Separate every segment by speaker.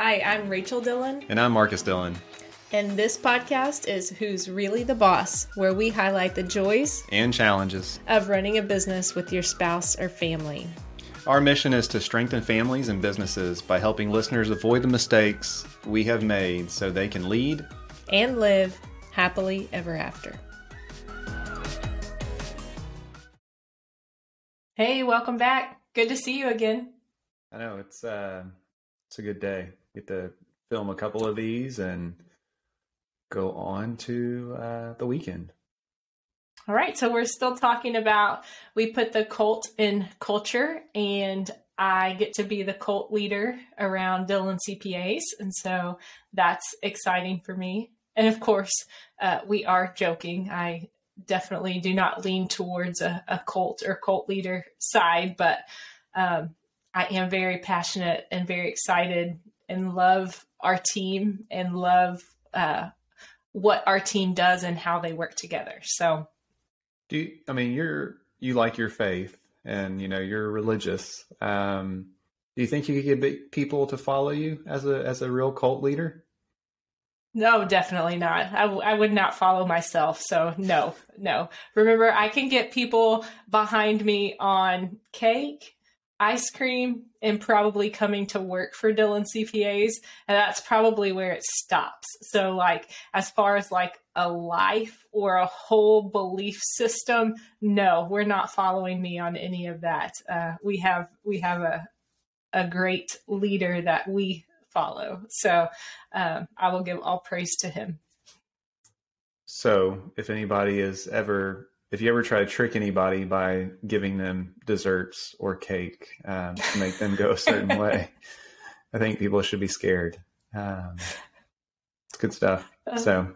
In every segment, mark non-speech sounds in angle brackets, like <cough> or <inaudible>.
Speaker 1: Hi, I'm Rachel Dillon.
Speaker 2: And I'm Marcus Dillon.
Speaker 1: And this podcast is Who's Really the Boss, where we highlight the joys
Speaker 2: and challenges
Speaker 1: of running a business with your spouse or family.
Speaker 2: Our mission is to strengthen families and businesses by helping listeners avoid the mistakes we have made so they can lead
Speaker 1: and live happily ever after. Hey, welcome back. Good to see you again.
Speaker 2: I know it's uh it's a good day. Get to film a couple of these and go on to uh, the weekend.
Speaker 1: All right, so we're still talking about we put the cult in culture, and I get to be the cult leader around Dillon CPAs, and so that's exciting for me. And of course, uh, we are joking. I definitely do not lean towards a, a cult or cult leader side, but um, I am very passionate and very excited and love our team and love uh, what our team does and how they work together. So,
Speaker 2: do you, I mean you're you like your faith and you know you're religious? Um, do you think you could get people to follow you as a as a real cult leader?
Speaker 1: No, definitely not. I, w- I would not follow myself. So, no, no. Remember, I can get people behind me on cake ice cream and probably coming to work for Dillon CPAs. And that's probably where it stops. So, like, as far as like a life or a whole belief system, no, we're not following me on any of that. Uh, we have, we have a, a great leader that we follow. So, um, I will give all praise to him.
Speaker 2: So, if anybody is ever if you ever try to trick anybody by giving them desserts or cake um, to make them go a certain <laughs> way, I think people should be scared. Um, it's good stuff. Uh-huh. So,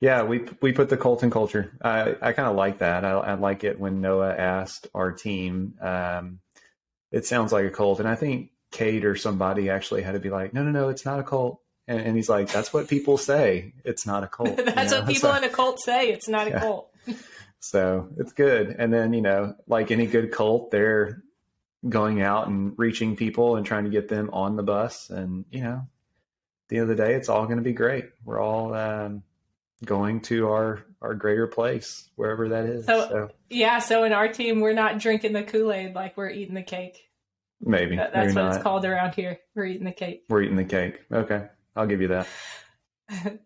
Speaker 2: yeah, we we put the cult in culture. I I kind of like that. I, I, like it when Noah asked our team. Um, it sounds like a cult, and I think Kate or somebody actually had to be like, no, no, no, it's not a cult. And, and he's like, that's what people say. It's not a cult. <laughs>
Speaker 1: that's you know? what people so, in a cult say. It's not yeah. a cult. <laughs>
Speaker 2: So it's good. And then, you know, like any good cult, they're going out and reaching people and trying to get them on the bus. And, you know, at the end of the day, it's all going to be great. We're all um, going to our, our greater place, wherever that is.
Speaker 1: So, so, yeah. So in our team, we're not drinking the Kool Aid like we're eating the cake.
Speaker 2: Maybe.
Speaker 1: That, that's maybe what not. it's called around here. We're eating the cake.
Speaker 2: We're eating the cake. Okay. I'll give you that.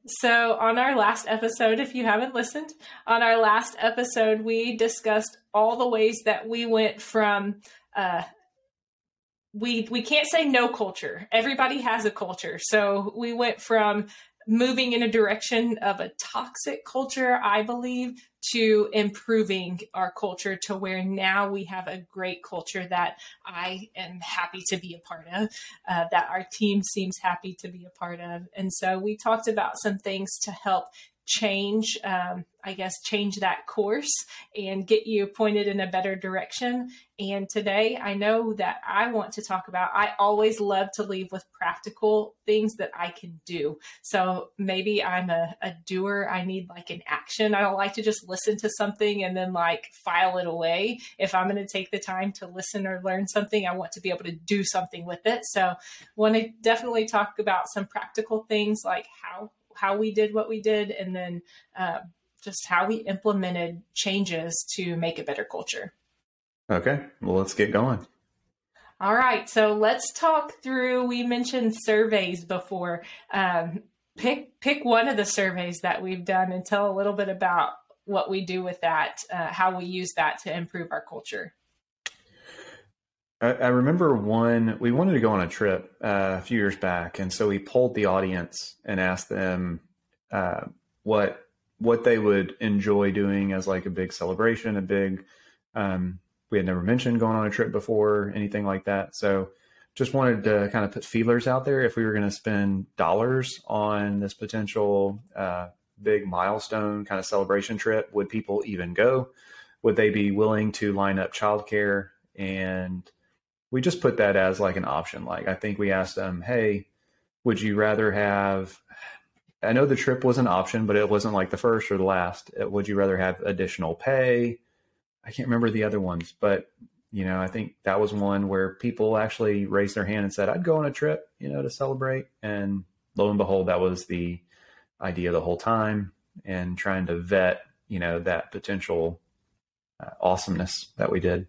Speaker 1: So, on our last episode, if you haven't listened, on our last episode, we discussed all the ways that we went from uh, we we can't say no culture. Everybody has a culture. So we went from moving in a direction of a toxic culture, I believe, to improving our culture to where now we have a great culture that I am happy to be a part of, uh, that our team seems happy to be a part of. And so we talked about some things to help change, um, I guess, change that course and get you pointed in a better direction. And today, I know that I want to talk about, I always love to leave with practical things that I can do. So maybe I'm a, a doer, I need like an action. I don't like to just listen to something and then like file it away. If I'm going to take the time to listen or learn something, I want to be able to do something with it. So, want to definitely talk about some practical things like how how we did what we did, and then uh, just how we implemented changes to make a better culture.
Speaker 2: Okay, well, let's get going.
Speaker 1: All right, so let's talk through. We mentioned surveys before. Um, pick pick one of the surveys that we've done and tell a little bit about what we do with that, uh, how we use that to improve our culture.
Speaker 2: I, I remember one, we wanted to go on a trip uh, a few years back. And so we polled the audience and asked them uh, what what they would enjoy doing as like a big celebration, a big, um, we had never mentioned going on a trip before, anything like that. So just wanted to kind of put feelers out there if we were going to spend dollars on this potential uh, big milestone kind of celebration trip, would people even go? Would they be willing to line up childcare and we just put that as like an option. Like I think we asked them, hey, would you rather have? I know the trip was an option, but it wasn't like the first or the last. Uh, would you rather have additional pay? I can't remember the other ones, but you know, I think that was one where people actually raised their hand and said, I'd go on a trip, you know, to celebrate. And lo and behold, that was the idea the whole time and trying to vet, you know, that potential uh, awesomeness that we did.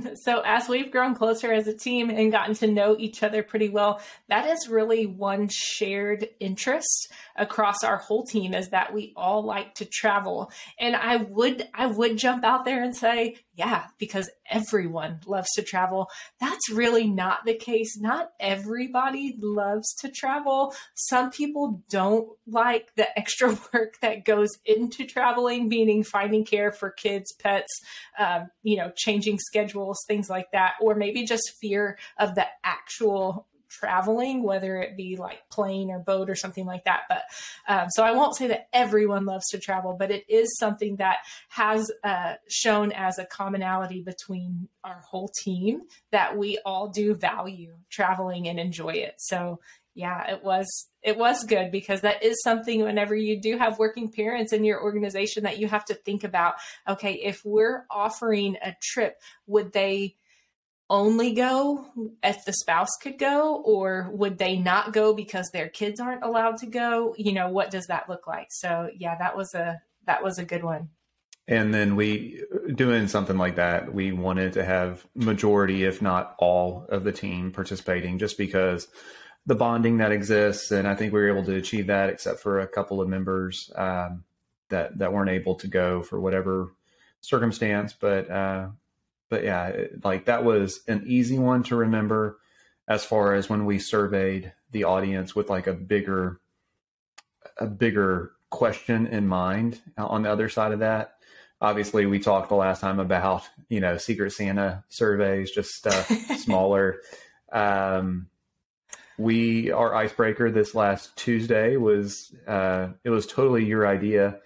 Speaker 2: <laughs>
Speaker 1: So, as we've grown closer as a team and gotten to know each other pretty well, that is really one shared interest across our whole team is that we all like to travel. And I would I would jump out there and say, yeah, because everyone loves to travel. That's really not the case. Not everybody loves to travel. Some people don't like the extra <laughs> work that goes into traveling, meaning finding care for kids, pets, um, you know, changing schedules, things like that, or maybe just fear of the actual traveling, whether it be like plane or boat or something like that. But um, so I won't say that everyone loves to travel, but it is something that has uh, shown as a commonality between our whole team that we all do value traveling and enjoy it. So yeah, it was it was good because that is something whenever you do have working parents in your organization that you have to think about. Okay, if we're offering a trip, would they only go if the spouse could go or would they not go because their kids aren't allowed to go? You know what does that look like? So yeah that was a that was a good one.
Speaker 2: And then we doing something like that we wanted to have majority if not all of the team participating just because the bonding that exists and i think we were able to achieve that except for a couple of members um, that that weren't able to go for whatever circumstance. But uh, but yeah, like that was an easy one to remember as far as when we surveyed the audience with like a bigger a bigger question in mind on the other side of that. Obviously we talked the last time about you know secret santa surveys just stuff <laughs> smaller. Um we our icebreaker this last tuesday was uh it was totally your idea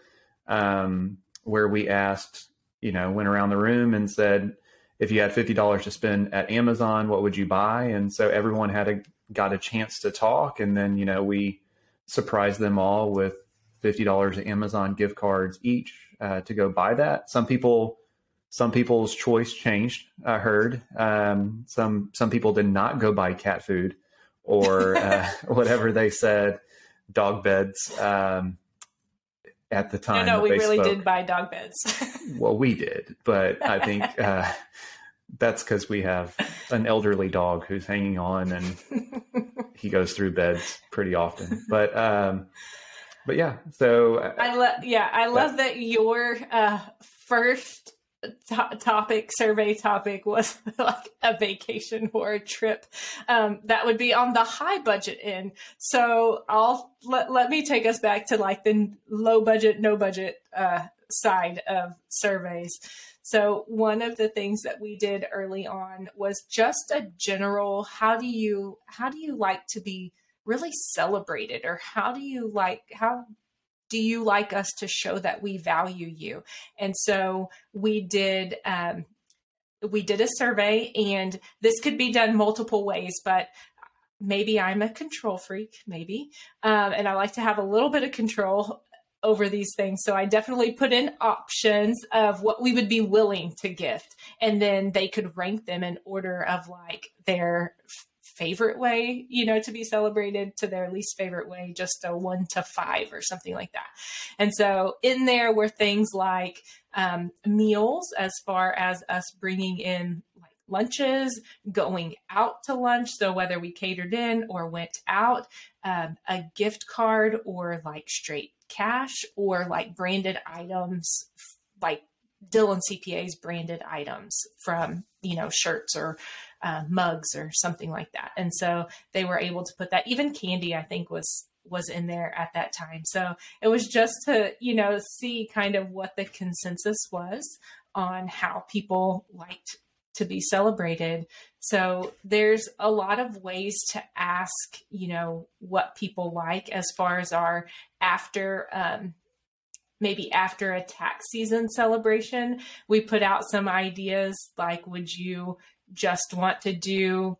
Speaker 2: um where we asked you know went around the room and said if you had fifty dollars to spend at Amazon, what would you buy? And so everyone had a got a chance to talk, and then you know we surprised them all with fifty dollars Amazon gift cards each uh, to go buy that. Some people, some people's choice changed. I heard um, some some people did not go buy cat food or <laughs> uh, whatever they said, dog beds. Um, at the time.
Speaker 1: No, no, we really spoke. did buy dog beds. <laughs>
Speaker 2: well, we did, but I <laughs> think uh, that's because we have an elderly dog who's hanging on and <laughs> he goes through beds pretty often. But um, but yeah, so
Speaker 1: uh, I love yeah, I love that, that your uh, first to- topic survey topic was <laughs> like a vacation or a trip um, that would be on the high budget end. So i'll let, let me take us back to like the low budget no budget uh, side of surveys. So one of the things that we did early on was just a general how do you how do you like to be really celebrated? Or how do you like how do you like us to show that we value you? And so we did um, we did a survey, and this could be done multiple ways, but maybe I'm a control freak, maybe, um, and I like to have a little bit of control over these things. So I definitely put in options of what we would be willing to gift, and then they could rank them in order of like their favorite way, you know, to be celebrated to their least favorite way, just a one to five or something like that. And so in there were things like um, meals, as far as us bringing in like lunches, going out to lunch. So whether we catered in or went out, um, a gift card or like straight cash or like branded items like Dillon CPA's branded items from, you know, shirts or uh, mugs or something like that. And so they were able to put that. Even candy, I think, was was in there at that time. So it was just to you know see kind of what the consensus was on how people liked to be celebrated. So there's a lot of ways to ask, you know, what people like as far as our after um, maybe after a tax season celebration, we put out some ideas like, would you just want to do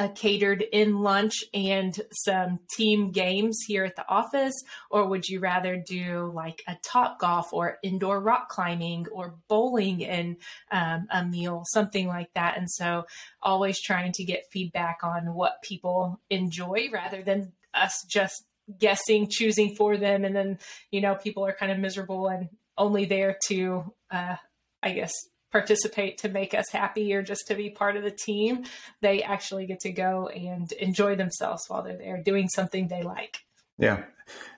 Speaker 1: a catered in lunch and some team games here at the office? Or would you rather do like a top golf or indoor rock climbing or bowling and um, a meal, something like that? And so always trying to get feedback on what people enjoy rather than us just guessing, choosing for them. And then, you know, people are kind of miserable and only there to, uh, I guess, participate to make us happy or just to be part of the team. They actually get to go and enjoy themselves while they're there doing something they like.
Speaker 2: Yeah.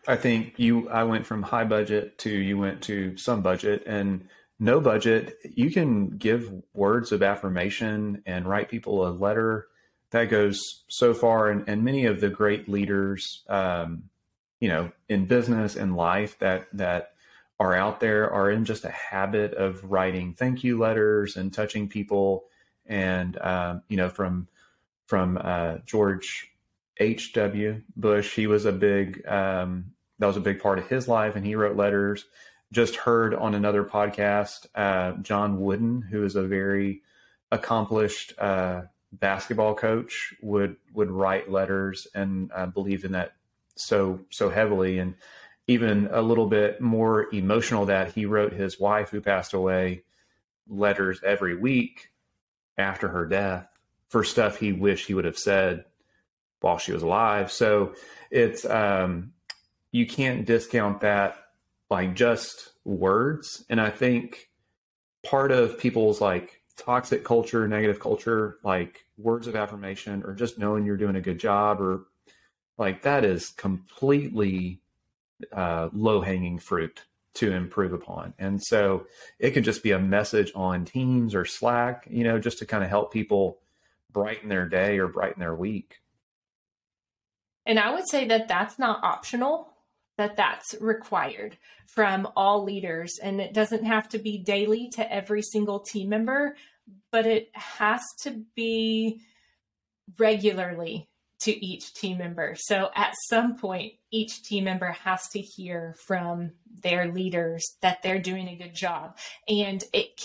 Speaker 2: I think you, I went from high budget to you went to some budget and no budget. You can give words of affirmation and write people a letter that goes so far. And, and many of the great leaders, um, you know, in business and life that, that are out there are in just a habit of writing thank you letters and touching people. And, um, you know, from, from uh, George H.W. Bush, he was a big, um, that was a big part of his life and he wrote letters. Just heard on another podcast, uh, John Wooden, who is a very accomplished uh, basketball coach, would would write letters and uh, believe in that so so heavily. And even a little bit more emotional that he wrote his wife who passed away letters every week after her death for stuff he wished he would have said while she was alive. So it's um, you can't discount that like just words. And I think part of people's like toxic culture, negative culture, like words of affirmation or just knowing you're doing a good job or like that is completely uh, low hanging fruit to improve upon. And so it could just be a message on Teams or Slack, you know, just to kind of help people brighten their day or brighten their week.
Speaker 1: And I would say that that's not optional, that that's required from all leaders. And it doesn't have to be daily to every single team member, but it has to be regularly to each team member. So at some point, each team member has to hear from their leaders that they're doing a good job. And it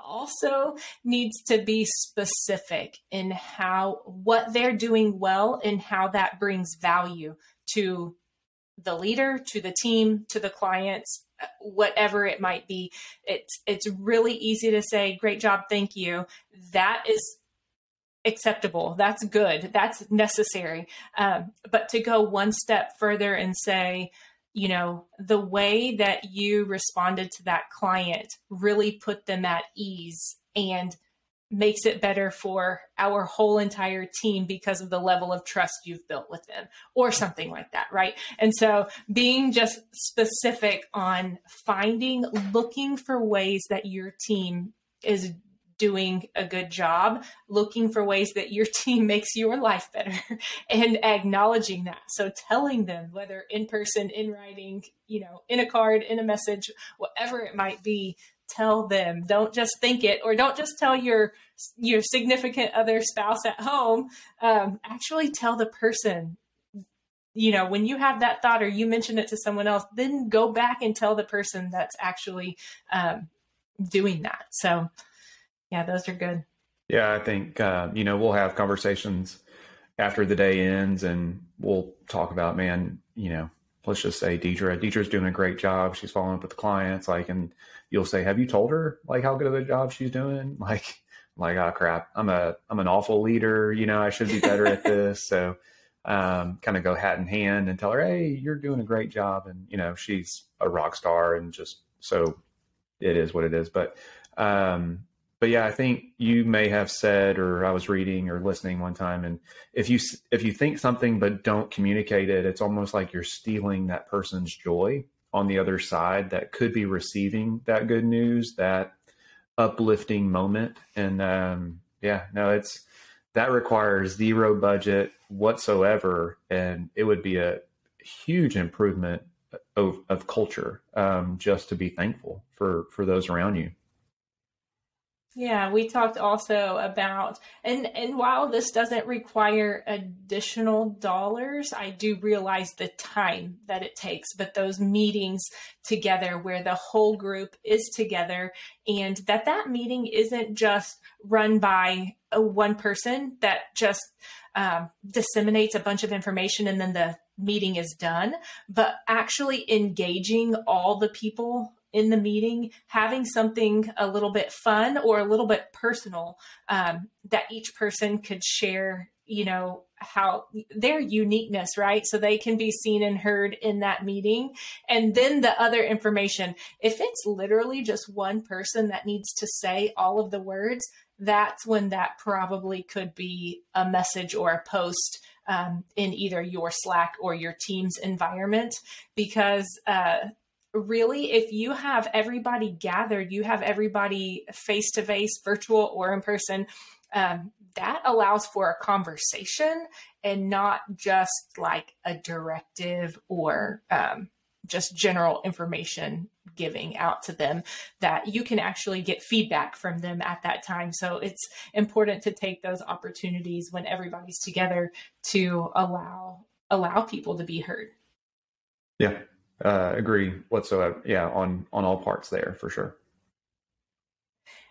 Speaker 1: also needs to be specific in how what they're doing well and how that brings value to the leader, to the team, to the clients, whatever it might be. It's it's really easy to say great job, thank you. That is acceptable. That's good. That's necessary. Um, but to go one step further and say, you know, the way that you responded to that client really put them at ease and makes it better for our whole entire team because of the level of trust you've built with them or something like that right and so being just specific on finding looking for ways that your team is doing a good job, looking for ways that your <laughs> team makes your life better <laughs> and acknowledging that. So telling them whether in person, in writing, you know, in a card, in a message, whatever it might be, tell them. Don't just think it or don't just tell your your significant other spouse at home. Um, actually tell the person you know, when you have that thought or you mention it to someone else, then go back and tell the person that's actually um, doing that. So, yeah, those are good.
Speaker 2: Yeah, I think uh, you know we'll have conversations after the day ends, and we'll talk about man, you know, let's just say Deidre. Deidre's doing a great job. She's following up with the clients, like, and you'll say, "Have you told her like how good of a job she's doing?" <laughs> Like, like, oh crap, I'm a I'm an awful leader. You know, I should be better at <laughs> this. So, um, kind of go hat in hand and tell her, "Hey, you're doing a great job," and you know, she's a rock star, and just so it is what it is. But um, but yeah, I think you may have said, or I was reading or listening one time, and if you if you think something but don't communicate it, it's almost like you're stealing that person's joy on the other side that could be receiving that good news, that uplifting moment. And um, yeah, no, it's that requires zero budget whatsoever, and it would be a huge improvement of, of culture um, just to be thankful for for those around you.
Speaker 1: Yeah, we talked also about and and while this doesn't require additional dollars, I do realize the time that it takes, but those meetings together where the whole group is together and that that meeting isn't just run by a one person that just um, disseminates a bunch of information and then the meeting is done, but actually engaging all the people in the meeting, having something a little bit fun or a little bit personal um, that each person could share, you know, how their uniqueness, right? So they can be seen and heard in that meeting. And then the other information, if it's literally just one person that needs to say all of the words, that's when that probably could be a message or a post um, in either your Slack or your team's environment because uh, really, if you have everybody gathered, you have everybody face to face, virtual or in person, um, that allows for a conversation and not just like a directive or um, just general information giving out to them that you can actually get feedback from them at that time. So it's important to take those opportunities when everybody's together to allow allow people to be heard.
Speaker 2: Yeah uh, agree whatsoever. Yeah, on on all parts there for sure.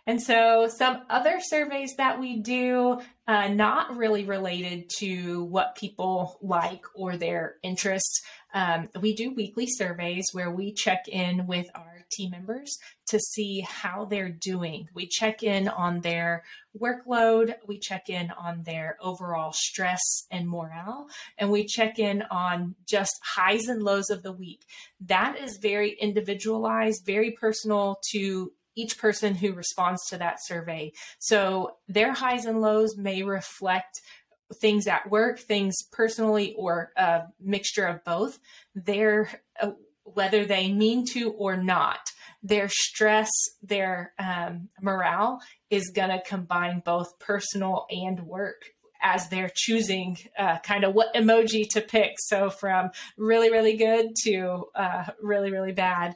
Speaker 1: And so, some other surveys that we do, uh, not really related to what people like or their interests. Um, we do weekly surveys where we check in with our team members to see how they're doing. We check in on their workload, we check in on their overall stress and morale, and we check in on just highs and lows of the week. That is very individualized, very personal to each person who responds to that survey. So their highs and lows may reflect things at work, things personally, or a mixture of both. Their uh, whether they mean to or not, their stress, their um, morale is going to combine both personal and work as they're choosing uh, kind of what emoji to pick. So from really, really good to uh, really, really bad.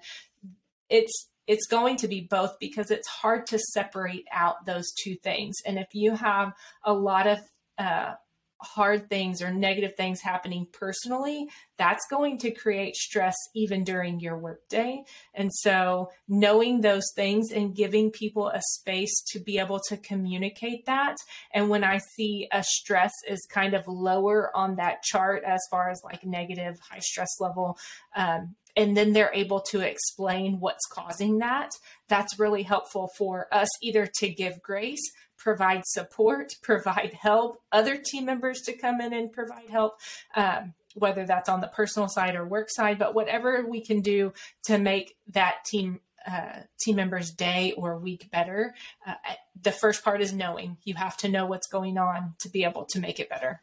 Speaker 1: It's it's going to be both because it's hard to separate out those two things. And if you have a lot of uh, hard things or negative things happening personally, that's going to create stress even during your workday. And so, knowing those things and giving people a space to be able to communicate that. And when I see a stress is kind of lower on that chart as far as like negative, high stress level, um, and then they're able to explain what's causing that. That's really helpful for us either to give grace, provide support, <laughs> provide help, other team members to come in and provide help, um, whether that's on the personal side or work side, but whatever we can do to make that team uh, team member's day or week better. Uh, the first part is knowing. You have to know what's going on to be able to make it better.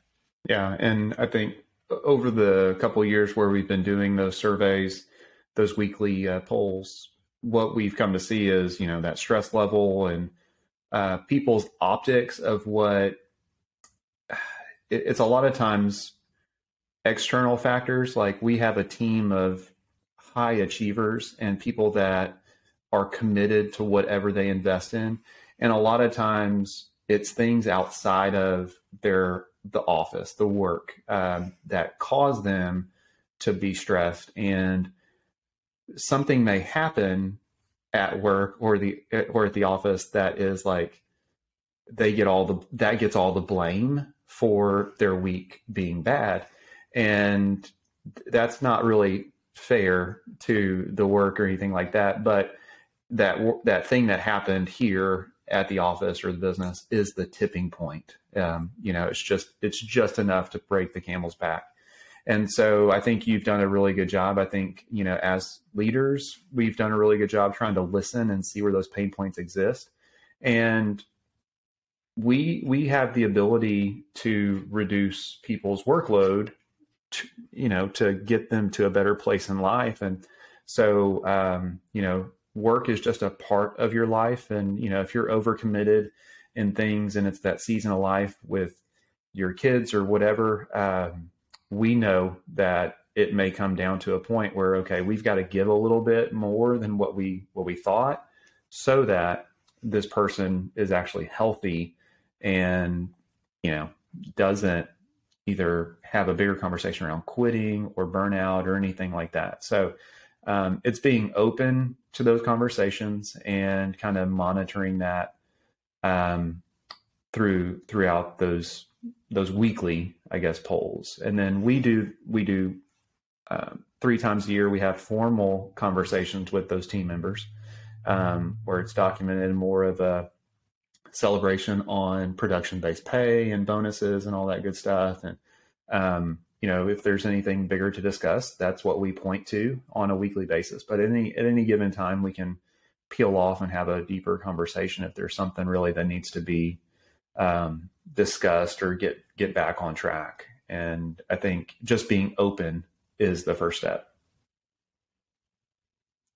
Speaker 2: Yeah, and I think over the couple years where we've been doing those surveys, those weekly uh, polls, what we've come to see is you know that stress level and uh, people's optics of what <sighs> it, it's a lot of times external factors. Like we have a team of high achievers and people that are committed to whatever they invest in. And a lot of times it's things outside of their the office the work um, that cause them to be stressed. And something may happen at work or the or at the office that is like they get all the that gets all the blame for their week being bad. And that's not really fair to the work or anything like that but that that thing that happened here at the office or the business is the tipping point um, you know it's just it's just enough to break the camel's back and so I think you've done a really good job. I think, you know, as leaders, we've done a really good job trying to listen and see where those pain points exist. And we we have the ability to reduce people's workload to, you know, to get them to a better place in life. And so um, you know, work is just a part of your life. And, you know, if you're overcommitted in things and it's that season of life with your kids or whatever, um, we know that it may come down to a point where okay we've got to give a little bit more than what we what we thought so that this person is actually healthy and you know doesn't either have a bigger conversation around quitting or burnout or anything like that so um, it's being open to those conversations and kind of monitoring that um, through throughout those those weekly, I guess, polls, and then we do we do uh, three times a year. We have formal conversations with those team members, um, where it's documented more of a celebration on production based pay and bonuses and all that good stuff. And um, you know, if there's anything bigger to discuss, that's what we point to on a weekly basis. But at any at any given time, we can peel off and have a deeper conversation if there's something really that needs to be um, discussed or get get back on track. And I think just being open is the first step.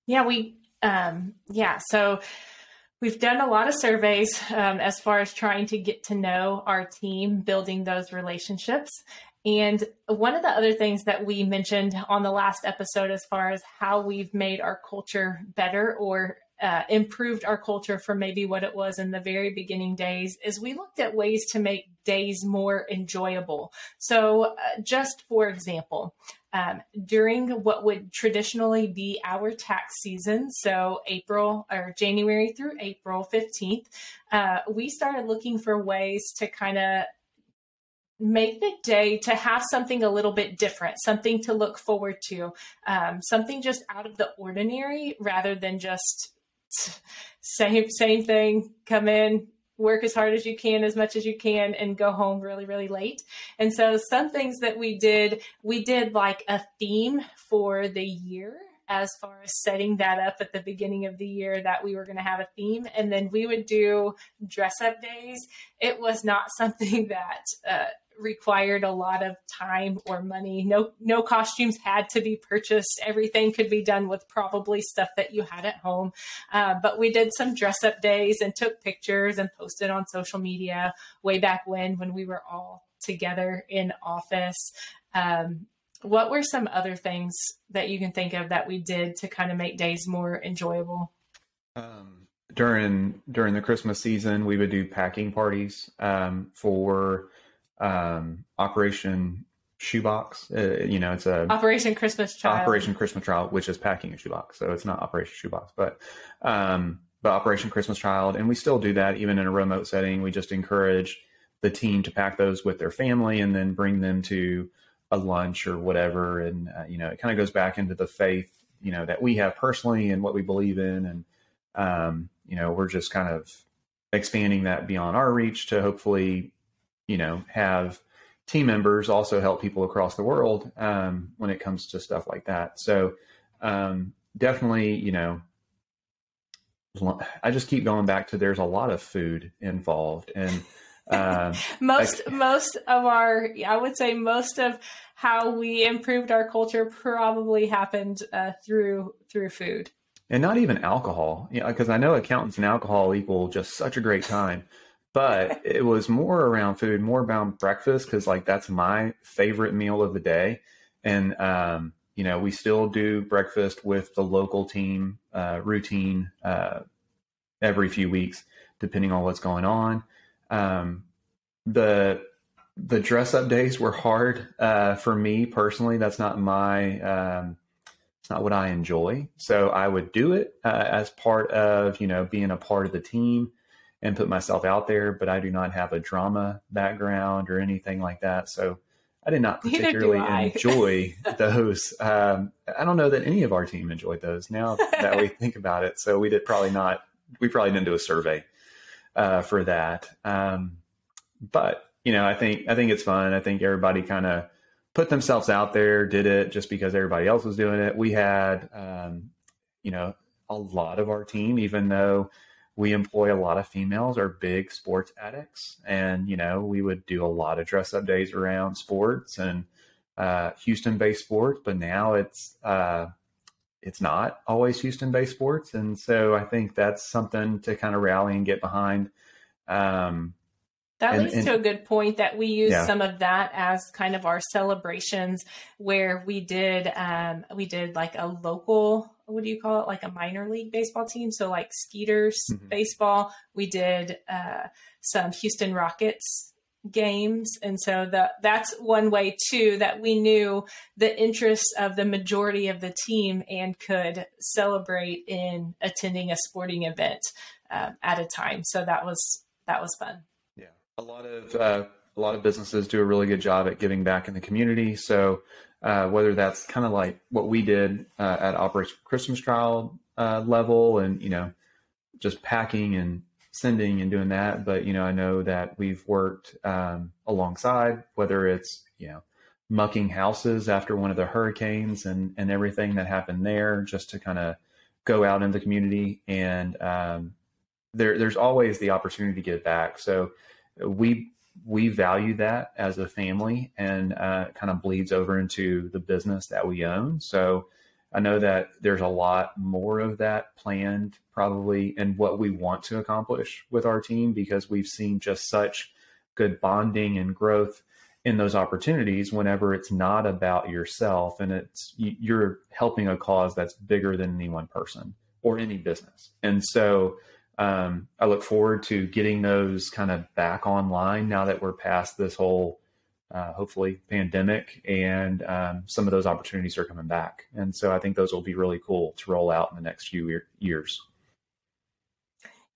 Speaker 1: Yeah, we um, yeah, so we've done a lot of surveys um, as far as trying to get to know our team, building those relationships. And one of the other things that we mentioned on the last episode, as far as how we've made our culture better or uh, improved our culture from maybe what it was in the very beginning days is we looked at ways to make days more enjoyable. So, uh, just for example, um, during what would traditionally be our tax season, so April or January through April 15th, uh, we started looking for ways to kind of make the day to have something a little bit different, something to look forward to, um, something just out of the ordinary rather than just <laughs> same same thing come in work as hard as you can as much as you can and go home really really late. And so some things that we did we did like a theme for the year as far as setting that up at the beginning of the year that we were going to have a theme and then we would do dress up days it was not <laughs> something that uh, required a lot of time or money. No no costumes had to be purchased. Everything could be done with probably stuff that you had at home. Uh, but we did some dress up days and took pictures and posted on social media way back when when we were all together in office. Um, what were some other things that you can think of that we did to kind of make days more enjoyable?
Speaker 2: Um, during during the Christmas season, we would do packing parties um, for um, Operation Shoebox. Uh, you know, it's a
Speaker 1: Operation Christmas Child.
Speaker 2: Operation Christmas Child, which is packing a shoebox. So it's not Operation Shoebox, but um, but Operation Christmas Child, and we still do that even in a remote setting. We just encourage the team to pack those with their family and then bring them to a lunch or whatever. And uh, you know, it kind of goes back into the faith you know that we have personally and what we believe in, and um, you know, we're just kind of expanding that beyond our reach to hopefully you know, have team members also help people across the world um, when it comes to stuff like that. So um, definitely, you know, I just keep going back to there's a lot of food involved and
Speaker 1: uh, <laughs> most most of our I would say most of how we improved our culture probably happened uh, through through food
Speaker 2: and not even alcohol. You know, because I know accountants and alcohol equal just such a great time but <laughs> it was more around food, more about breakfast because like that's my favorite meal of the day, and um, you know we still do breakfast with the local team uh, routine uh, every few weeks, depending on what's going on. Um, the the dress up days were hard uh, for me personally. That's not my um, it's not what I enjoy. So I would do it uh, as part of you know being a part of the team and put myself out there, but I do not have a drama background or anything like that. So I did not particularly enjoy <laughs> those. Um, I don't know that any of our team enjoyed those now that we <laughs> think about it. So we did probably not, we probably didn't do a survey uh, for that. Um, but you know, I think, I think it's fun. I think everybody kind of put themselves out there, did it just because everybody else was doing it. We had, um, you know, a lot of our team, even though we employ a lot of females are big sports addicts and you know we would do a lot of dress up days around sports and uh, houston based sports but now it's uh, it's not always houston based sports and so i think that's something to kind of rally and get behind um,
Speaker 1: that and, leads and, to a good point that we use yeah. some of that as kind of our celebrations where we did um, we did like a local what do you call it like a minor league baseball team so like skeeters mm-hmm. baseball we did uh, some houston rockets games and so the, that's one way too that we knew the interests of the majority of the team and could celebrate in attending a sporting event uh, at a time so that was that was fun Yeah.
Speaker 2: a lot of uh, a lot of businesses do a really good job at giving back in the community. So uh, whether that's kind of like what we did uh, at Operation Christmas Child uh, level, and you know, just packing and sending and doing that. But you know, I know that we've worked um, alongside, whether it's you know, mucking houses after one of the hurricanes and and everything that happened there, just to kind of go out in the community and um, there, there's always the opportunity to give back. So we we value that as a family and uh, kind of bleeds over into the business that we own. So I know that there's a lot more of that planned probably and what we want to accomplish with our team because we've seen just such good bonding and growth in those opportunities whenever it's not about yourself and it's you're helping a cause that's bigger than any one person or any business. And so um, I look forward to getting those kind of back online now that we're past this whole, uh, hopefully, pandemic, and um, some of those opportunities are coming back. And so I think those will be really cool to roll out in the next few years.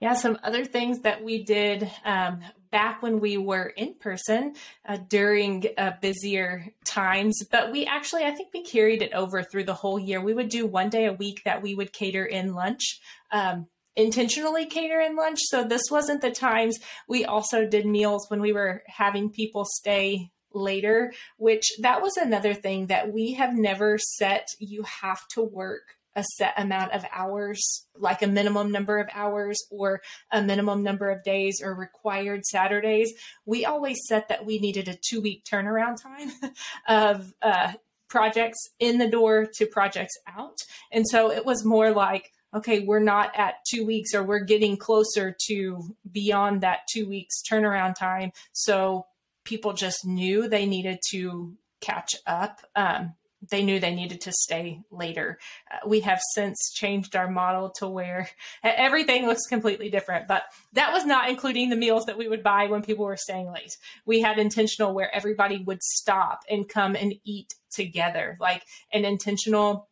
Speaker 1: Yeah, some other things that we did um, back when we were in person uh, during uh, busier times, but we actually, I think we carried it over through the whole year. We would do one day a week that we would cater in lunch. Um, intentionally cater in lunch. So this wasn't the times we also did meals when we were having people stay later, which that was another thing that we have never set you have to work a set amount of hours, like a minimum number of hours or a minimum number of days or required Saturdays. We always set that we needed a two week turnaround time <laughs> of uh, projects in the door to projects out. And so it was more like, okay, we're not at two weeks or we're getting closer to beyond that two weeks turnaround time. So people just knew they needed to catch up. Um, they knew they needed to stay later. Uh, we have since changed our model to where everything looks completely different, but that was not including the meals that we would buy when people were staying late. We had intentional where everybody would stop and come and eat together, like an intentional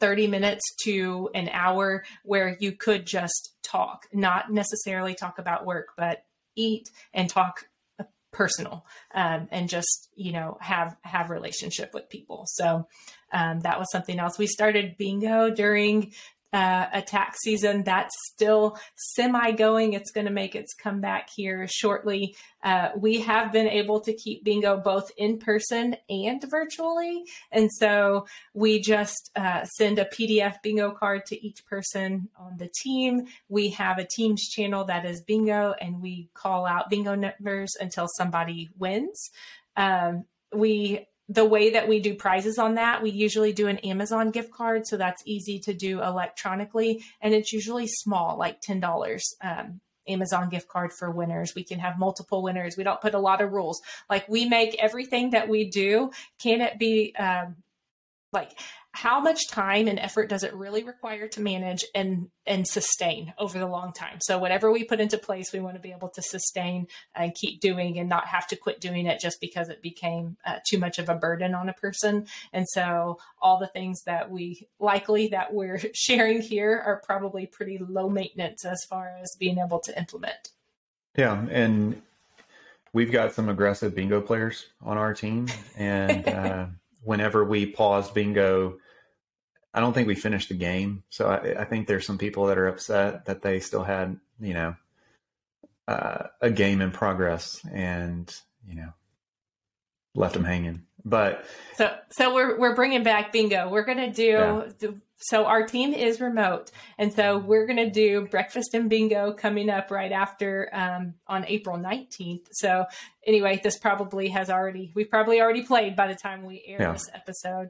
Speaker 1: 30 minutes to an hour where you could just talk, not necessarily talk about work, but eat and talk personal um, and just you know have have relationship with people. So um, that was something else. We started bingo during uh, a tax season that's still semi going. It's going to make its comeback here shortly. Uh, we have been able to keep bingo both in person and virtually. And so we just uh, send a PDF bingo card to each person on the team. We have a Teams channel that is bingo, and we call out bingo numbers until somebody wins. Um, we the way that we do prizes on that, we usually do an Amazon gift card. So that's easy to do electronically. And it's usually small, like $10. Um, Amazon gift card for winners. We can have multiple winners. We don't put a lot of rules. Like we make everything that we do, can it be um, like how much time and effort does it really require to manage and and sustain over the long time? So whatever we put into place we want to be able to sustain and keep doing and not have to quit doing it just because it became uh, too much of a burden on a person. And so all the things that we likely that we're <laughs> sharing here are probably pretty low maintenance as far as being able to implement.
Speaker 2: Yeah and we've got some aggressive bingo players on our team. And <laughs> uh, whenever we pause bingo I don't think we finished the game. So I, I, think there's some people that are upset that they still had, you know, uh, a game in progress and, you know, left them hanging. But
Speaker 1: so, so we're, we're bringing back bingo. We're going to do, yeah. so our team is remote. And so we're going to do breakfast and bingo coming up right after, um, on April 19th. So anyway, this probably has already, we've probably already played by the time we air yeah. this episode.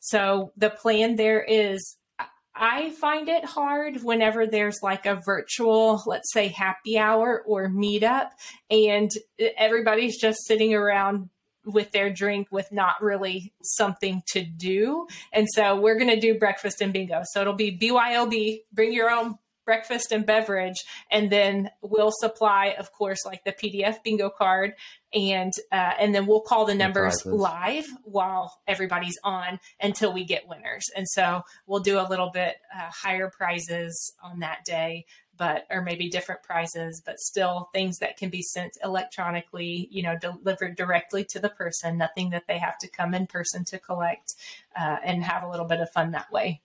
Speaker 1: So the plan there is I find it hard whenever there's like a virtual, let's say happy hour or meetup, and everybody's just sitting around with their drink with not really something to do. And so we're going to do breakfast and bingo. So it'll be BYOB, bring your own breakfast and beverage and then we'll supply of course like the pdf bingo card and uh, and then we'll call the numbers live while everybody's on until we get winners and so we'll do a little bit uh, higher prizes on that day but or maybe different prizes, but still things that can be sent electronically, you know, delivered directly to the person, nothing that they have to come in person to collect uh, and have a little bit of fun that way.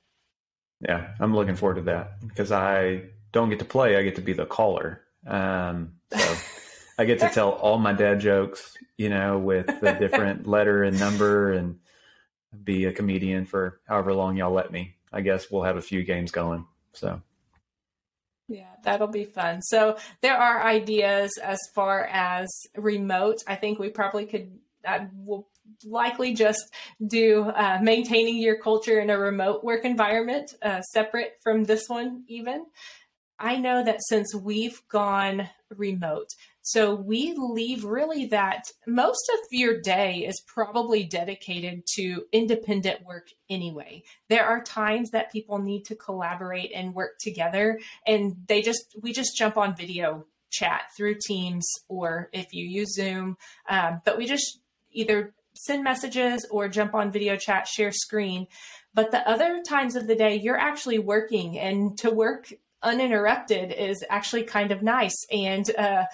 Speaker 2: Yeah, I'm looking forward to that because I don't get to play. I get to be the caller. Um, so <laughs> I get to tell all my dad jokes, you know, with the <laughs> different letter and number and be a comedian for however long y'all let me. I guess we'll have a few games going. So
Speaker 1: yeah, that'll be fun. So there are ideas as far as remote. I think we probably could. Uh, will likely just do uh, maintaining your culture in a remote work environment, uh, separate from this one, even. I know that since we've gone remote, so we leave really that most of your day is probably dedicated to independent work anyway. There are times that people need to collaborate and work together, and they just, we just jump on video chat through Teams or if you use Zoom, um, but we just either send messages or jump on video chat, share screen. But the other times of the day, you're actually working, and to work uninterrupted is actually kind of nice and uh,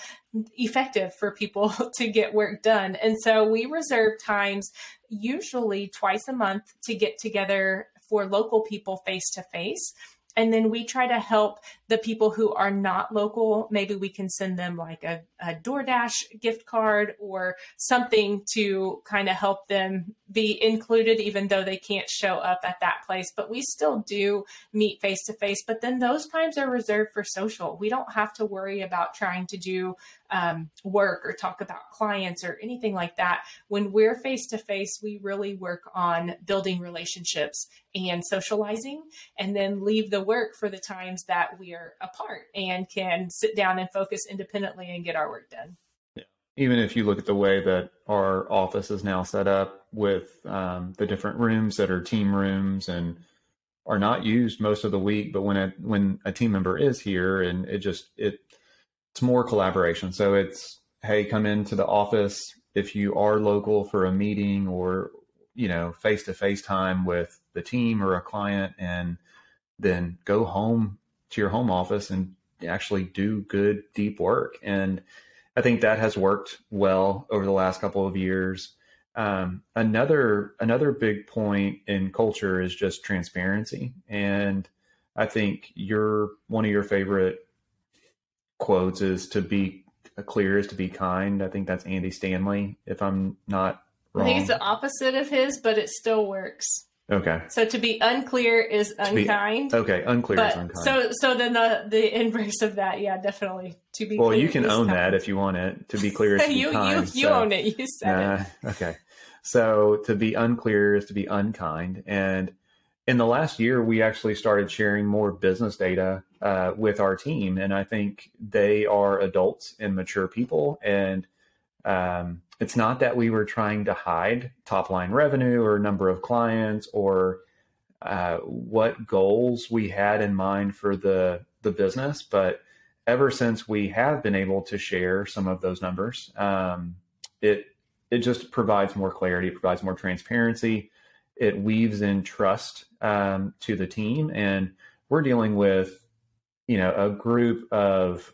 Speaker 1: effective for people <laughs> to get work done. And so we reserve times, usually twice a month, to get together for local people face to face. And then we try to help the people who are not local. Maybe we can send them like a, a DoorDash gift card or something to kind of help them be included, even though they can't show up at that place. But we still do meet face to face. But then those times are reserved for social. We don't have to worry about trying to do um, work or talk about clients or anything like that. When we're face to face, we really work on building relationships and socializing, and then leave the work for the times that we are apart and can sit down and focus independently and get our work done.
Speaker 2: Yeah. Even if you look at the way that our office is now set up with um, the different rooms that are team rooms and are not used most of the week, but when a when a team member is here and it just it it's more collaboration. So it's hey, come into the office if you are local for a meeting or you know face to face time with the team or a client, and then go home to your home office and actually do good deep work. And I think that has worked well over the last couple of years. Um, another another big point in culture is just transparency, and I think you're one of your favorite quotes is to be clear is to be kind. I think that's Andy Stanley, if I'm not wrong.
Speaker 1: I think it's the opposite of his, but it still works.
Speaker 2: Okay.
Speaker 1: So to be unclear is unkind.
Speaker 2: Be, okay, unclear but, is unkind.
Speaker 1: So so then the the inverse of that, yeah, definitely. To be
Speaker 2: well, you can own kind. that if you want it. To be clear is <laughs>
Speaker 1: you,
Speaker 2: kind.
Speaker 1: You you so, own it. You said uh,
Speaker 2: it. Okay. So to be unclear is to be unkind, and in the last year, we actually started sharing more business data uh, with our team, and I think they are adults and mature people. And um, it's not that we were trying to hide top line revenue or number of clients or uh, what goals we had in mind for the the business, but ever since we have been able to share some of those numbers, um, it it just provides more clarity, provides more transparency it weaves in trust um, to the team, and we're dealing with you know a group of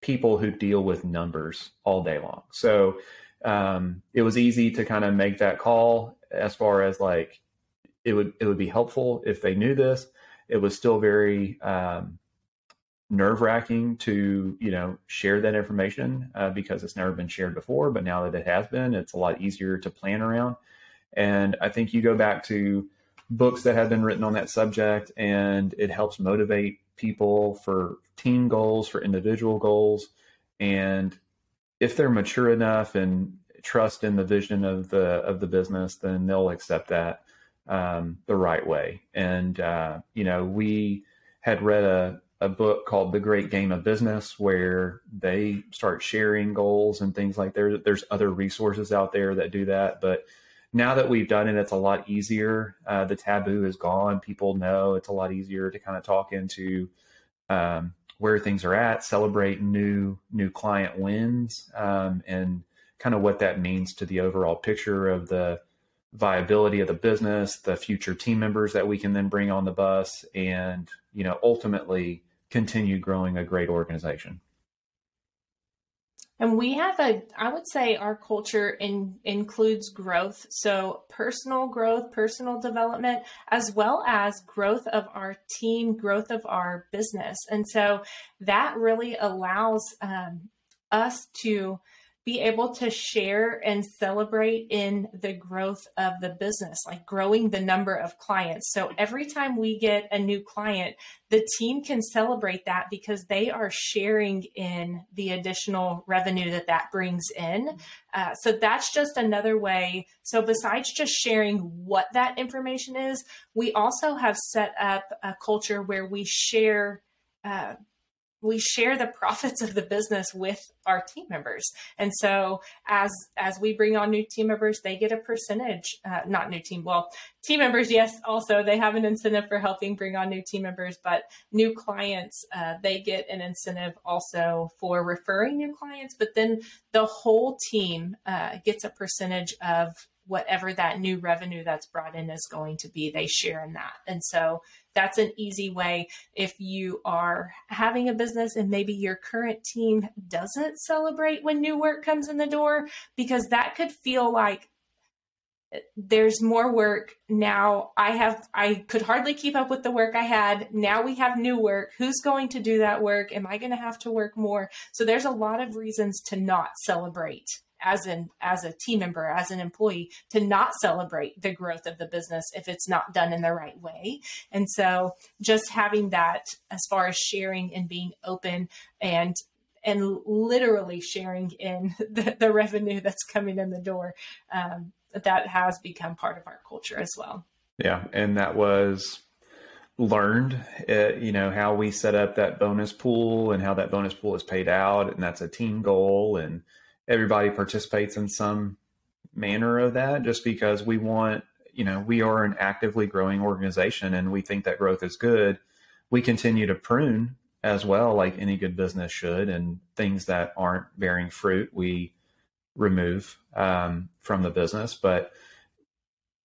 Speaker 2: people who deal with numbers all day long. So um, it was easy to kind of make that call as far as like it would it would be helpful if they knew this. It was still very um, nerve wracking to you know share that information uh, because it's never been shared before. But now that it has been, it's a lot easier to plan around. And I think you go back to books that have been written on that subject, and it helps motivate people for team goals, for individual goals. And if they're mature enough and trust in the vision of the of the business, then they'll accept that um, the right way. And uh, you know, we had read a a book called The Great Game of Business, where they start sharing goals and things like there. There's other resources out there that do that, but now that we've done it, it's a lot easier. Uh, the taboo is gone. People know it's a lot easier to kind of talk into um, where things are at, celebrate new new client wins, um, and kind of what that means to the overall picture of the viability of the business, the future team members that we can then bring on the bus, and you know ultimately continue growing a great organization.
Speaker 1: And we have a, I would say our culture in, includes growth. So personal growth, personal development, as well as growth of our team, growth of our business. And so that really allows um, us to be able to share and celebrate in the growth of the business, like growing the number of clients. So every time we get a new client, the team can celebrate that because they are sharing in the additional revenue that that brings in. Uh, so that's just another way. So besides just sharing what that information is, we also have set up a culture where we share. Uh, we share the profits of the business with our team members. And so as as we bring on new team members they get a percentage uh, not new team well team members yes also they have an incentive for helping bring on new team members but new clients uh, they get an incentive also for referring new clients but then the whole team uh, gets a percentage of whatever that new revenue that's brought in is going to be they share in that. And so that's an easy way. If you are having a business and maybe your current team doesn't celebrate when new work comes in the door because that could feel like eh, there's more work now. I have i could hardly keep up with the work i had. Now we have new work. Who's going to do that work? Am i going to have to work more? So there's a lot of reasons to not celebrate as an as a team member as an employee to not celebrate the growth of the business if it's not done in the right way. And so just having that as far as sharing and being open and and literally sharing in <laughs> the, the revenue that's coming in the door um, that has become part of our culture as well.
Speaker 2: Yeah and that was learned uh, you know how we set up that bonus pool and how that bonus pool is paid out and that's a team goal and everybody participates in some manner of that just because we want you know we are an actively growing organization and we think that growth is good. We continue to prune as well like any good business should and things that aren't bearing fruit we remove um, from the business. But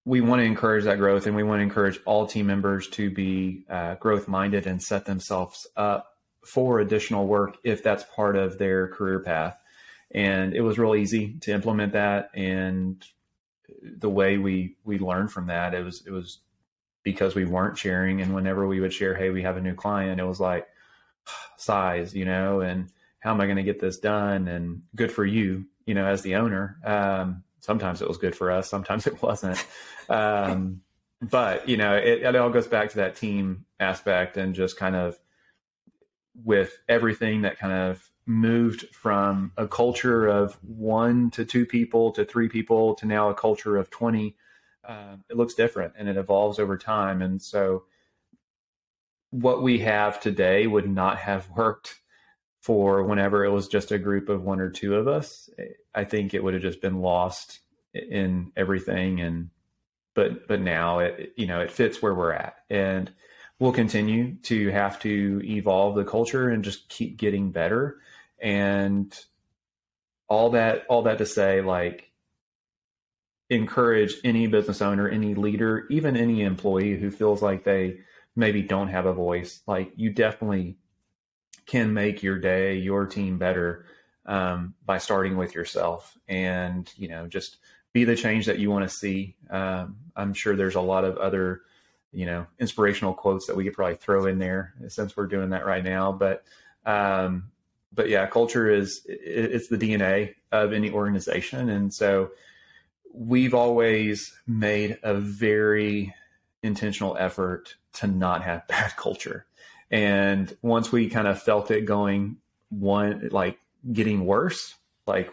Speaker 2: we want to encourage that growth and we want to encourage all team members to be uh, growth minded and set themselves up for additional work if that's part of their career path and it was real easy to implement that. And the way we we learned from that, it was it was because we weren't sharing. And whenever we would share, hey, we have a new client, it was like <sighs> size, you know, and how am I going to get this done? And good for you, you know, as the owner. Um, sometimes it was good for us, sometimes it wasn't. Um, but you know, it, it all goes back to that team aspect and just kind of with everything that kind of moved from a culture of one to two people to three people to now a culture of 20 uh, it looks different and it evolves over time. And so what we have today would not have <laughs> worked for whenever it was just a group of one or two of us. I think it would have just been lost in everything and but but now it you know it fits where we're at. And we'll continue to have to evolve the culture and just keep getting better and all that all that to say like encourage any business owner any leader even any employee who feels like they maybe don't have a voice like you definitely can make your day your team better um, by starting with yourself and you know just be the change that you want to see. Um, i'm sure there's a lot of other you know inspirational quotes that we could probably throw in there since we're doing that right now but um, but yeah, culture is it's the DNA of any organization, and so we've always made a very intentional effort to not have <laughs> bad culture. And once we kind of felt it going one like getting worse, like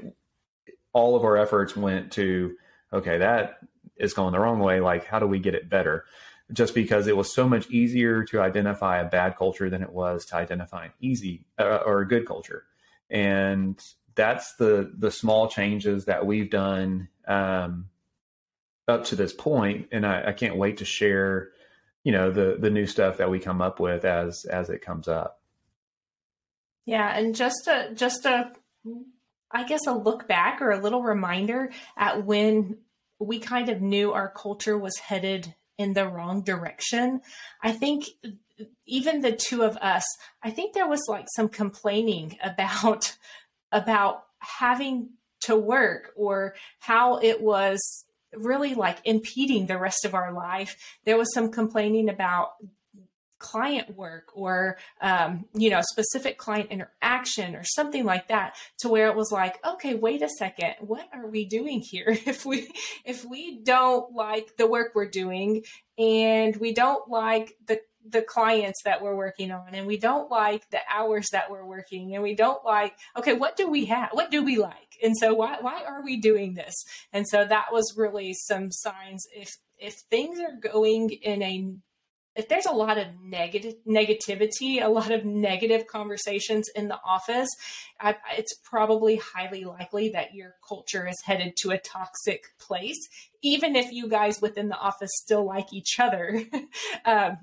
Speaker 2: all of our efforts went to okay, that is going the wrong way. Like, how do we get it better? Just because it was so much easier to identify a bad culture than it was to identify an easy uh, or a good culture. And that's the the small changes that we've done um, up to this point, and I, I can't wait to share, you know, the the new stuff that we come up with as as it comes up.
Speaker 1: Yeah, and just a just a I guess a look back or a little reminder at when we kind of knew our culture was headed in the wrong direction. I think even the two of us, I think there was like some complaining about <laughs> about having to work or how it was really like impeding the rest of our life. There was some complaining about client work or um, you know specific client interaction or something like that to where it was like okay wait a second. What are we doing here? <laughs> If we if we don't like the work we're doing and we don't like the the clients that we're working on and we don't like the hours that we're working and we don't like okay what do we have? What do we like? And so why why are we doing this? And so that was really some signs if if things are going in a if there's a lot of negative negativity, a lot of negative conversations in the office, I, it's probably highly likely that your culture is headed to a toxic place. Even if you guys within the office still like each other, <laughs> um,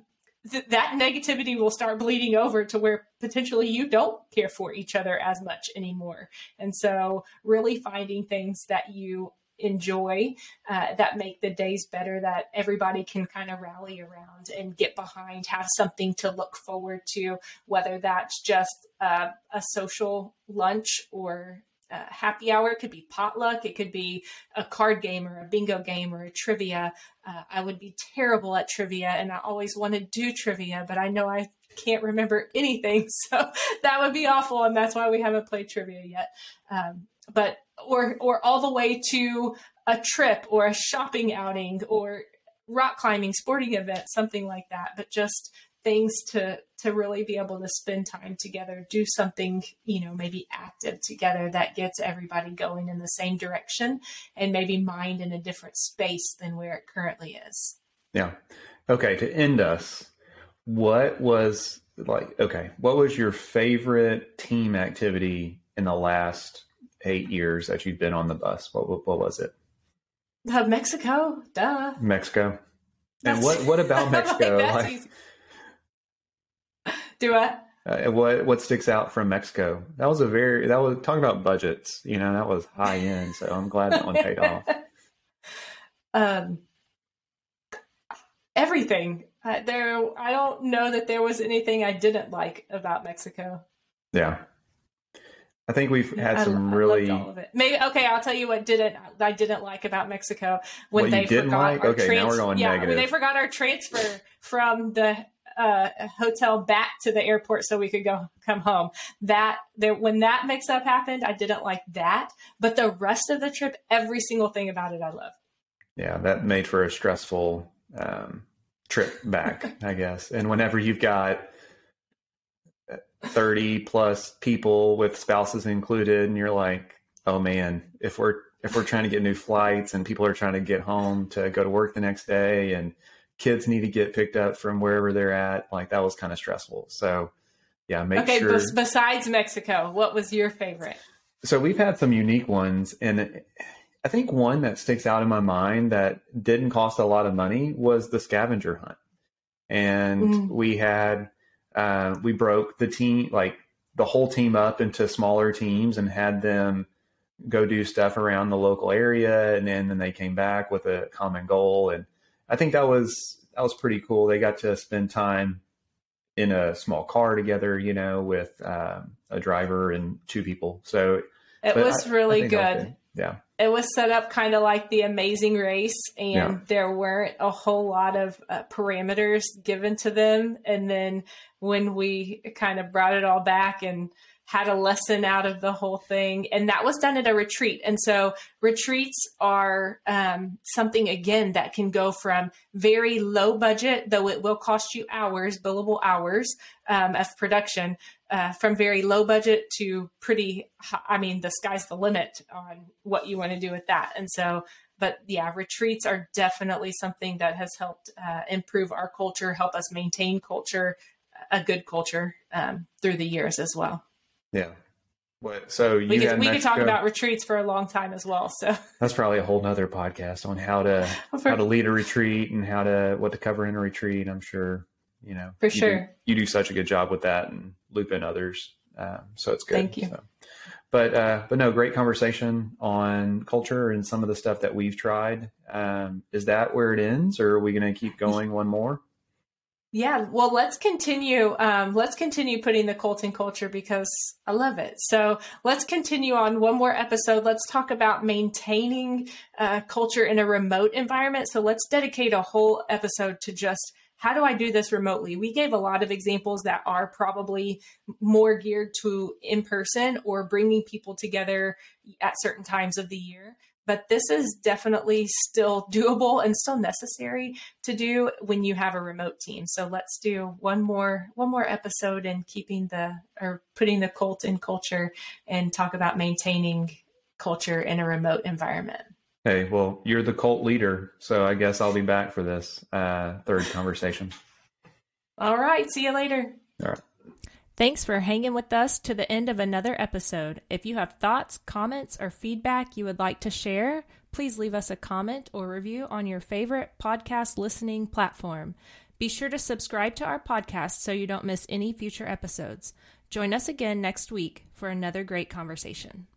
Speaker 1: th- that negativity will start bleeding over to where potentially you don't care for each other as much anymore. And so, really finding things that you enjoy uh, that make the days better that everybody can kind of rally around and get behind have something to look forward to whether that's just uh, a social lunch or uh, happy hour. It could be potluck. It could be a card game or a bingo game or a trivia. Uh, I would be terrible at trivia and I always want to do trivia, but I know I can't remember anything. <laughs> So that would be awful. And that's why we haven't played trivia yet. Um, but or or all the way to a trip or a shopping outing or rock climbing sporting event something like that. But just things to to really be able to spend time together do something you know maybe active together that gets everybody going in the same direction and maybe mind in a different space than where it currently is.
Speaker 2: Yeah. Okay to end us what was like okay what was your favorite team activity in the last eight years that you've been on the bus? What what, what was it?
Speaker 1: Uh, Mexico, duh.
Speaker 2: Mexico. That's, and what what about <laughs> Mexico? like,
Speaker 1: like do I?
Speaker 2: Uh, what what sticks out from Mexico? That was a very that was talking about budgets. You know that was high end. So I'm glad that one paid off. <laughs>
Speaker 1: Um, everything. There, I don't know that there was anything I didn't like about Mexico.
Speaker 2: Yeah, I think we've had I, some I really
Speaker 1: all of it. Maybe okay. I'll tell you what didn't I didn't like about Mexico when
Speaker 2: what
Speaker 1: they
Speaker 2: forgot like?
Speaker 1: our
Speaker 2: okay, trans- now we're going
Speaker 1: yeah,
Speaker 2: negative.
Speaker 1: when they forgot our transfer from the uh, hotel back to the airport so we could go come home. That there when that mix up happened, I didn't like that. But the rest of the trip, every single thing about it, I loved.
Speaker 2: Yeah, that made for a stressful um, trip back, <laughs> I guess. And whenever you've got 30 plus people with spouses included and you're like oh man if we're if we're trying to get new flights and people are trying to get home to go to work the next day and kids need to get picked up from wherever they're at like that was kind of stressful. So yeah make okay, sure
Speaker 1: besides mexico what was your favorite?
Speaker 2: So we've had some unique ones and i think one that sticks out in my mind that didn't cost a lot of money was the scavenger hunt. And mm. we had uh, we broke the team, like the whole team up into smaller teams and had them go do stuff around the local area. And then, then they came back with a common goal. And I think that was, that was pretty cool. They got to spend time in a small car together, you know, with um, a driver and two people. So
Speaker 1: it was I, really I good.
Speaker 2: Yeah
Speaker 1: it was set up kind of like the amazing race and yeah. there weren't a whole lot of uh, parameters given to them and then when we kind of brought it all back and had a lesson out of the whole thing and that was done at a retreat. And so retreats are um, something again that can go from very low budget though it will cost you hours billable hours um, of production uh, from very low budget to pretty i mean the sky's the limit on what you want to do with that. And so but yeah retreats are definitely something that has helped uh, improve our culture help us maintain culture a good culture um, through the years as well
Speaker 2: yeah. What? So
Speaker 1: we could, we could talk about retreats for a long time as well. So <laughs>
Speaker 2: that's probably a whole nother podcast on how to <laughs> how to lead a retreat and how to what to cover in a retreat. I'm sure you know
Speaker 1: for
Speaker 2: you
Speaker 1: sure
Speaker 2: do, you do such a good job with that and loop in others. Um, so it's good.
Speaker 1: Thank you.
Speaker 2: So. but uh, but no, great conversation on culture and some of the stuff that we've tried. Um, is that where it ends, or are we going to keep <laughs> going one more?
Speaker 1: Yeah, well, let's continue. Um, let's continue putting the cult in culture because I love it. So let's continue on one more episode. Let's talk about maintaining uh, culture in a remote environment. So let's dedicate a whole episode to just how do I do this remotely? We gave a lot of examples that are probably more geared to in person or bringing people together at certain times of the year but this is definitely still doable and still necessary to do when you have a remote team. So let's do one more one more episode and keeping the or putting the cult in culture and talk about maintaining culture in a remote environment.
Speaker 2: Hey well you're the cult leader so i guess i'll be back for this uh, third conversation.
Speaker 1: All right. See you later.
Speaker 2: All right
Speaker 3: Thanks for hanging with us to the end of another episode. If you have thoughts, comments, or feedback you would like to share, please leave us a comment or review on your favorite podcast listening platform. Be sure to subscribe to our podcast so you don't miss any future episodes. Join us again next week for another great conversation.